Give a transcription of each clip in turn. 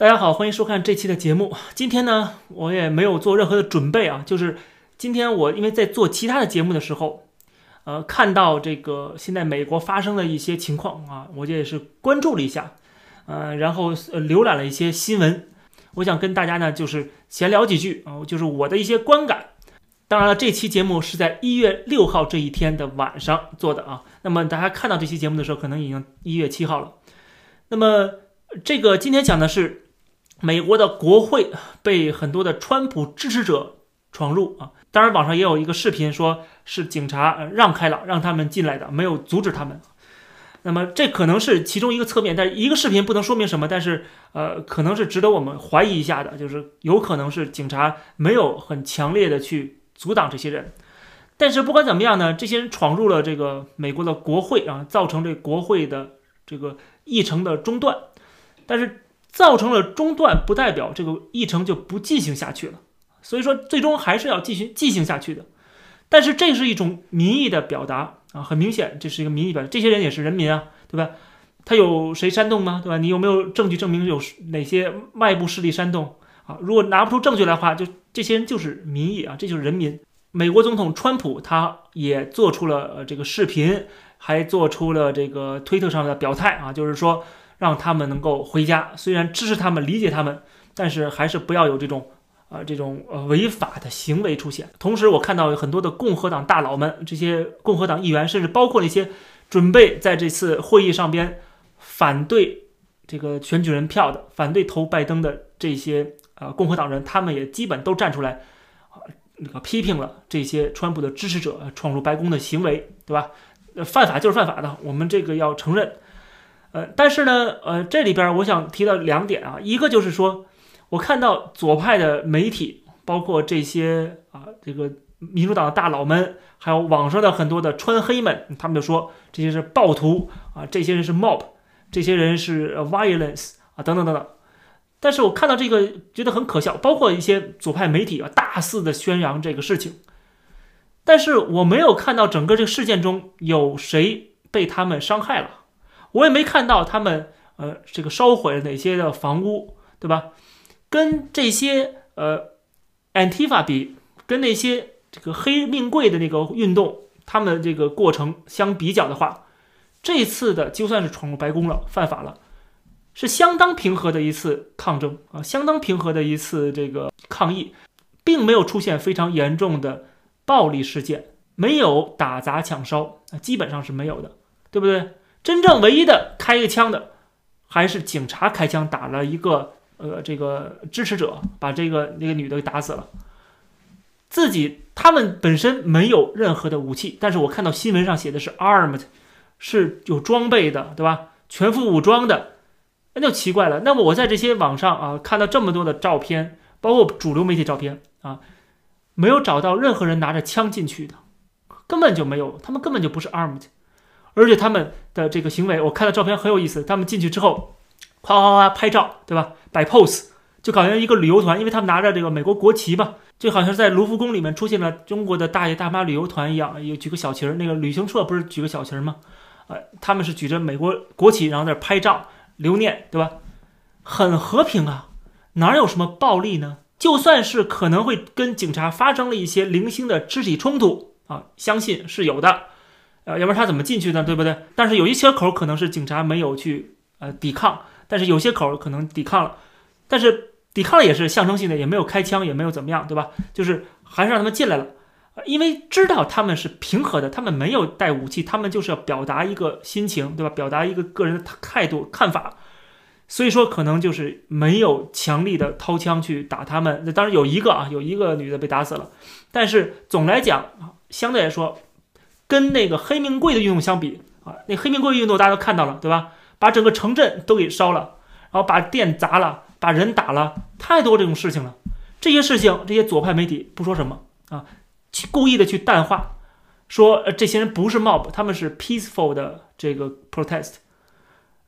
大家好，欢迎收看这期的节目。今天呢，我也没有做任何的准备啊，就是今天我因为在做其他的节目的时候，呃，看到这个现在美国发生的一些情况啊，我也是关注了一下，呃，然后浏览了一些新闻，我想跟大家呢就是闲聊几句啊，就是我的一些观感。当然了，这期节目是在一月六号这一天的晚上做的啊，那么大家看到这期节目的时候，可能已经一月七号了。那么这个今天讲的是。美国的国会被很多的川普支持者闯入啊！当然，网上也有一个视频，说是警察让开了，让他们进来的，没有阻止他们。那么这可能是其中一个侧面，但一个视频不能说明什么，但是呃，可能是值得我们怀疑一下的，就是有可能是警察没有很强烈的去阻挡这些人。但是不管怎么样呢，这些人闯入了这个美国的国会啊，造成这国会的这个议程的中断，但是。造成了中断，不代表这个议程就不进行下去了。所以说，最终还是要继续进行下去的。但是这是一种民意的表达啊，很明显这是一个民意表达。这些人也是人民啊，对吧？他有谁煽动吗？对吧？你有没有证据证明有哪些外部势力煽动啊？如果拿不出证据来的话，就这些人就是民意啊，这就是人民。美国总统川普他也做出了呃这个视频，还做出了这个推特上的表态啊，就是说。让他们能够回家，虽然支持他们、理解他们，但是还是不要有这种啊这种呃违法的行为出现。同时，我看到有很多的共和党大佬们，这些共和党议员，甚至包括那些准备在这次会议上边反对这个选举人票的、反对投拜登的这些啊共和党人，他们也基本都站出来啊那个批评了这些川普的支持者闯入白宫的行为，对吧？犯法就是犯法的，我们这个要承认。呃，但是呢，呃，这里边我想提到两点啊，一个就是说，我看到左派的媒体，包括这些啊，这个民主党的大佬们，还有网上的很多的川黑们，他们就说这些是暴徒啊，这些人是 mob，这些人是 violence 啊，等等等等。但是我看到这个觉得很可笑，包括一些左派媒体啊，大肆的宣扬这个事情，但是我没有看到整个这个事件中有谁被他们伤害了。我也没看到他们，呃，这个烧毁了哪些的房屋，对吧？跟这些呃，Antifa 比，跟那些这个黑命贵的那个运动，他们这个过程相比较的话，这次的就算是闯入白宫了，犯法了，是相当平和的一次抗争啊，相当平和的一次这个抗议，并没有出现非常严重的暴力事件，没有打砸抢烧啊，基本上是没有的，对不对？真正唯一的开一个枪的，还是警察开枪打了一个呃这个支持者，把这个那个女的给打死了。自己他们本身没有任何的武器，但是我看到新闻上写的是 armed，是有装备的，对吧？全副武装的，那就奇怪了。那么我在这些网上啊看到这么多的照片，包括主流媒体照片啊，没有找到任何人拿着枪进去的，根本就没有，他们根本就不是 armed。而且他们的这个行为，我看到照片很有意思。他们进去之后，夸夸夸拍照，对吧？摆 pose，就好像一个旅游团，因为他们拿着这个美国国旗嘛，就好像在卢浮宫里面出现了中国的大爷大妈旅游团一样，有举个小旗儿。那个旅行社不是举个小旗儿吗？呃，他们是举着美国国旗，然后在拍照留念，对吧？很和平啊，哪有什么暴力呢？就算是可能会跟警察发生了一些零星的肢体冲突啊，相信是有的。呃，要不然他怎么进去呢？对不对？但是有一些口可能是警察没有去呃抵抗，但是有些口可能抵抗了，但是抵抗了也是象征性的，也没有开枪，也没有怎么样，对吧？就是还是让他们进来了，因为知道他们是平和的，他们没有带武器，他们就是要表达一个心情，对吧？表达一个个人的态度看法，所以说可能就是没有强力的掏枪去打他们。那当然有一个啊，有一个女的被打死了，但是总来讲相对来说。跟那个黑名贵的运动相比啊，那黑名贵运动大家都看到了，对吧？把整个城镇都给烧了，然后把店砸了，把人打了，太多这种事情了。这些事情，这些左派媒体不说什么啊，去故意的去淡化，说呃这些人不是 mob，他们是 peaceful 的这个 protest，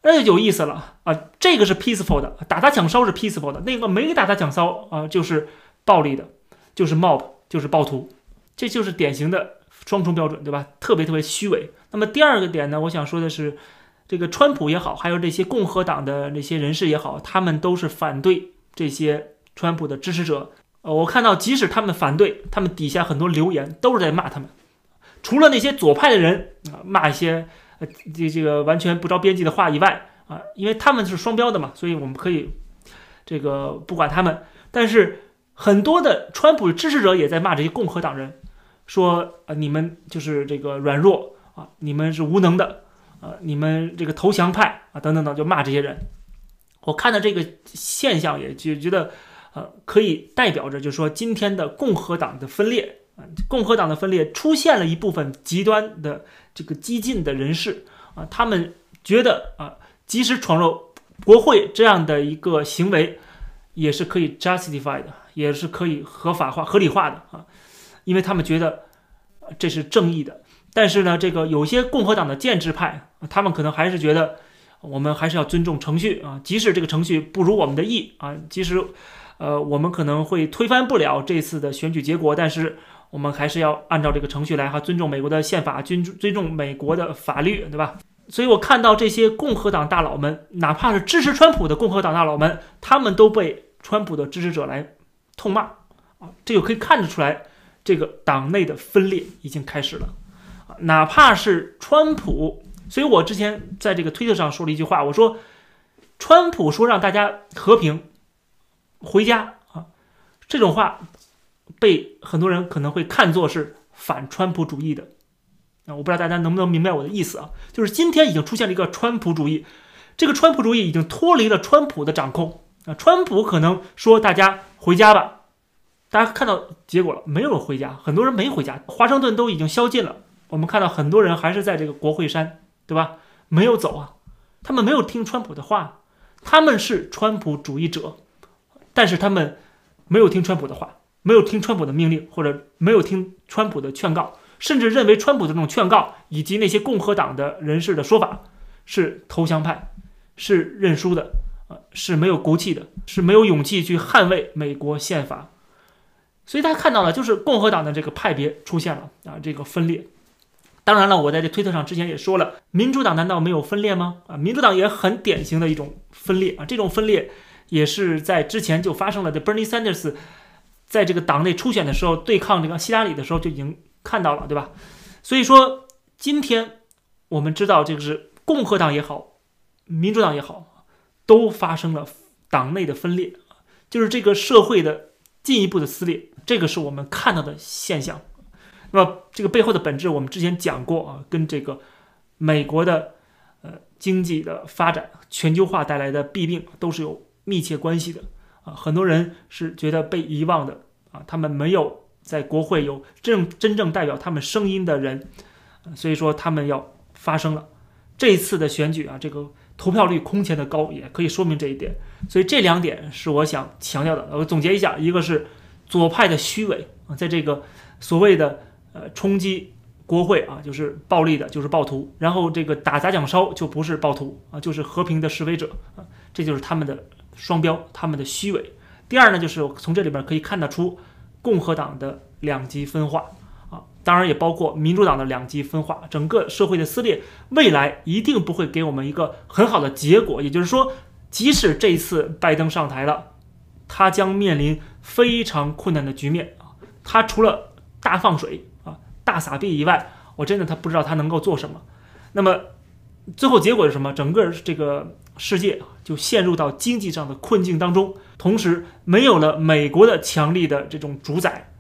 那就有意思了啊。这个是 peaceful 的，打砸抢烧是 peaceful 的，那个没打砸抢烧啊，就是暴力的，就是 mob，就是暴徒，这就是典型的。双重标准，对吧？特别特别虚伪。那么第二个点呢，我想说的是，这个川普也好，还有这些共和党的那些人士也好，他们都是反对这些川普的支持者。呃，我看到即使他们反对，他们底下很多留言都是在骂他们。除了那些左派的人啊，骂一些呃这这个完全不着边际的话以外啊，因为他们是双标的嘛，所以我们可以这个不管他们。但是很多的川普支持者也在骂这些共和党人，说啊你们就是这个软弱啊，你们是无能的啊，你们这个投降派啊等等等，就骂这些人。我看到这个现象，也就觉得呃可以代表着，就是说今天的共和党的分裂。啊，共和党的分裂出现了一部分极端的这个激进的人士啊，他们觉得啊，即使闯入国会这样的一个行为，也是可以 justify 的，也是可以合法化、合理化的啊，因为他们觉得这是正义的。但是呢，这个有些共和党的建制派，他们可能还是觉得我们还是要尊重程序啊，即使这个程序不如我们的意啊，即使呃我们可能会推翻不了这次的选举结果，但是。我们还是要按照这个程序来哈，尊重美国的宪法，尊尊重美国的法律，对吧？所以我看到这些共和党大佬们，哪怕是支持川普的共和党大佬们，他们都被川普的支持者来痛骂啊，这就可以看得出来，这个党内的分裂已经开始了。哪怕是川普，所以我之前在这个推特上说了一句话，我说，川普说让大家和平回家啊，这种话。被很多人可能会看作是反川普主义的，啊，我不知道大家能不能明白我的意思啊？就是今天已经出现了一个川普主义，这个川普主义已经脱离了川普的掌控啊。川普可能说大家回家吧，大家看到结果了，没有回家，很多人没回家，华盛顿都已经宵禁了。我们看到很多人还是在这个国会山，对吧？没有走啊，他们没有听川普的话，他们是川普主义者，但是他们没有听川普的话。没有听川普的命令，或者没有听川普的劝告，甚至认为川普的这种劝告以及那些共和党的人士的说法是投降派，是认输的，啊，是没有骨气的，是没有勇气去捍卫美国宪法。所以大家看到了，就是共和党的这个派别出现了啊，这个分裂。当然了，我在这推特上之前也说了，民主党难道没有分裂吗？啊，民主党也很典型的一种分裂啊，这种分裂也是在之前就发生了的，Bernie Sanders。在这个党内初选的时候，对抗这个希拉里的时候就已经看到了，对吧？所以说，今天我们知道，这个是共和党也好，民主党也好，都发生了党内的分裂，就是这个社会的进一步的撕裂，这个是我们看到的现象。那么，这个背后的本质，我们之前讲过啊，跟这个美国的呃经济的发展、全球化带来的弊病都是有密切关系的。啊，很多人是觉得被遗忘的啊，他们没有在国会有正真正代表他们声音的人，所以说他们要发声了。这一次的选举啊，这个投票率空前的高，也可以说明这一点。所以这两点是我想强调的。我总结一下，一个是左派的虚伪啊，在这个所谓的呃冲击国会啊，就是暴力的，就是暴徒；然后这个打砸抢烧就不是暴徒啊，就是和平的示威者啊，这就是他们的。双标，他们的虚伪。第二呢，就是从这里边可以看得出共和党的两极分化啊，当然也包括民主党的两极分化。整个社会的撕裂，未来一定不会给我们一个很好的结果。也就是说，即使这一次拜登上台了，他将面临非常困难的局面啊。他除了大放水啊、大撒币以外，我真的他不知道他能够做什么。那么最后结果是什么？整个这个。世界就陷入到经济上的困境当中，同时没有了美国的强力的这种主宰，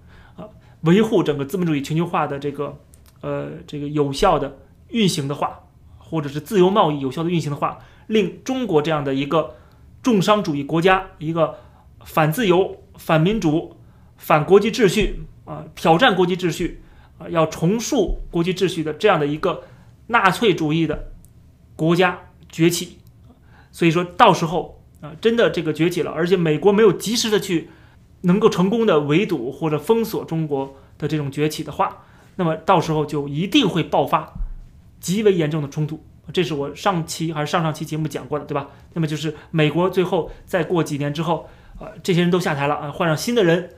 维护整个资本主义全球化的这个，呃，这个有效的运行的话，或者是自由贸易有效的运行的话，令中国这样的一个重商主义国家，一个反自由、反民主、反国际秩序啊，挑战国际秩序啊，要重塑国际秩序的这样的一个纳粹主义的国家崛起。所以说到时候啊，真的这个崛起了，而且美国没有及时的去能够成功的围堵或者封锁中国的这种崛起的话，那么到时候就一定会爆发极为严重的冲突。这是我上期还是上上期节目讲过的，对吧？那么就是美国最后再过几年之后，啊，这些人都下台了啊，换上新的人，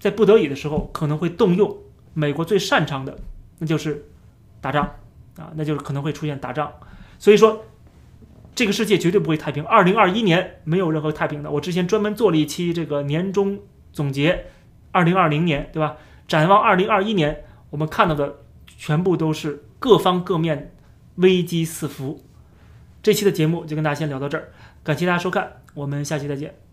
在不得已的时候可能会动用美国最擅长的，那就是打仗啊，那就是可能会出现打仗。所以说，这个世界绝对不会太平。二零二一年没有任何太平的。我之前专门做了一期这个年终总结，二零二零年，对吧？展望二零二一年，我们看到的全部都是各方各面危机四伏。这期的节目就跟大家先聊到这儿，感谢大家收看，我们下期再见。